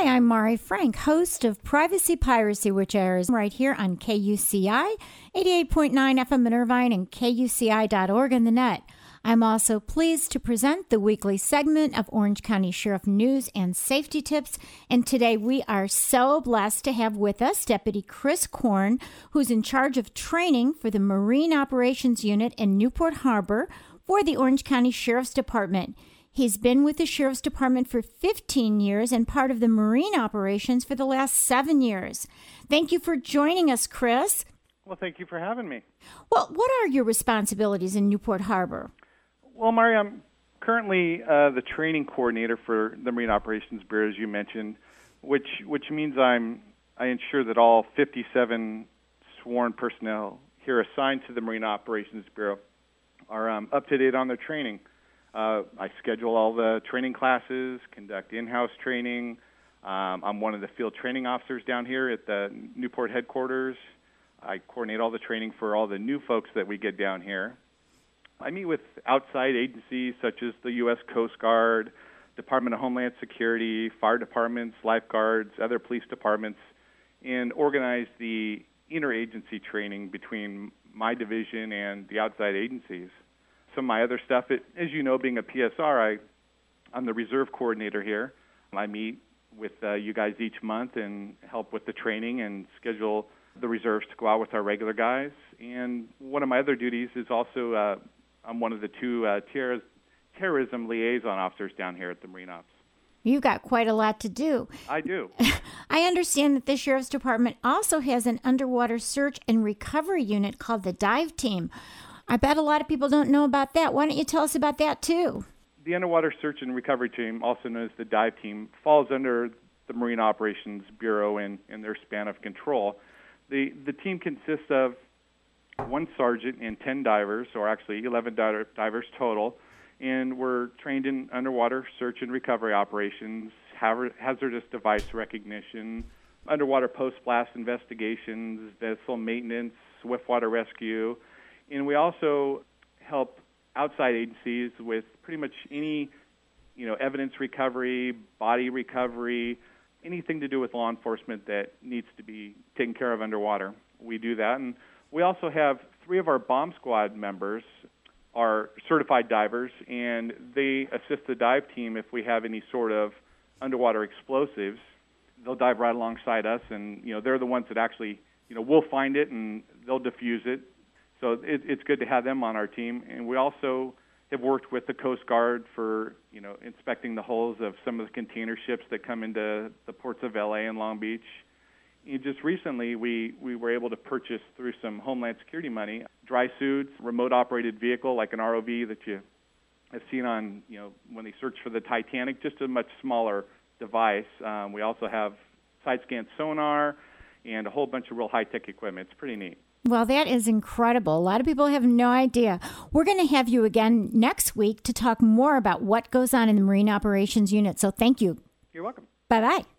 Hi, I'm Mari Frank, host of Privacy Piracy, which airs right here on KUCI, 88.9 FM in Irvine, and KUCI.org on the net. I'm also pleased to present the weekly segment of Orange County Sheriff News and Safety Tips. And today we are so blessed to have with us Deputy Chris Corn, who's in charge of training for the Marine Operations Unit in Newport Harbor for the Orange County Sheriff's Department. He's been with the Sheriff's Department for 15 years and part of the Marine operations for the last seven years. Thank you for joining us, Chris. Well, thank you for having me. Well, what are your responsibilities in Newport Harbor? Well, Mari, I'm currently uh, the training coordinator for the Marine Operations Bureau, as you mentioned, which which means I'm I ensure that all 57 sworn personnel here assigned to the Marine Operations Bureau are um, up to date on their training. Uh, I schedule all the training classes, conduct in-house training. Um, I'm one of the field training officers down here at the Newport headquarters. I coordinate all the training for all the new folks that we get down here. I meet with outside agencies such as the U.S. Coast Guard, Department of Homeland Security, fire departments, lifeguards, other police departments, and organize the interagency training between my division and the outside agencies. Some of my other stuff, it, as you know, being a PSR, I, I'm the reserve coordinator here. I meet with uh, you guys each month and help with the training and schedule the reserves to go out with our regular guys. And one of my other duties is also uh, I'm one of the two uh, ter- terrorism liaison officers down here at the Marine Ops. You've got quite a lot to do. I do. I understand that the Sheriff's Department also has an underwater search and recovery unit called the Dive Team. I bet a lot of people don't know about that. Why don't you tell us about that too? The Underwater Search and Recovery Team, also known as the Dive Team, falls under the Marine Operations Bureau and, and their span of control. The, the team consists of one sergeant and 10 divers, or actually 11 divers total, and we're trained in underwater search and recovery operations, hazardous device recognition, underwater post blast investigations, vessel maintenance, swift water rescue, and we also help outside agencies with pretty much any you know evidence recovery, body recovery, anything to do with law enforcement that needs to be taken care of underwater. We do that and we also have three of our bomb squad members are certified divers, and they assist the dive team if we have any sort of underwater explosives. They'll dive right alongside us, and you know they're the ones that actually you know we'll find it and they'll defuse it. So it, it's good to have them on our team, and we also have worked with the Coast Guard for you know inspecting the hulls of some of the container ships that come into the ports of LA and Long Beach And just recently, we, we were able to purchase through some Homeland Security money dry suits, remote operated vehicle like an ROV that you have seen on, you know, when they search for the Titanic, just a much smaller device. Um, we also have side scan sonar and a whole bunch of real high tech equipment. It's pretty neat. Well, that is incredible. A lot of people have no idea. We're going to have you again next week to talk more about what goes on in the Marine Operations Unit. So thank you. You're welcome. Bye bye.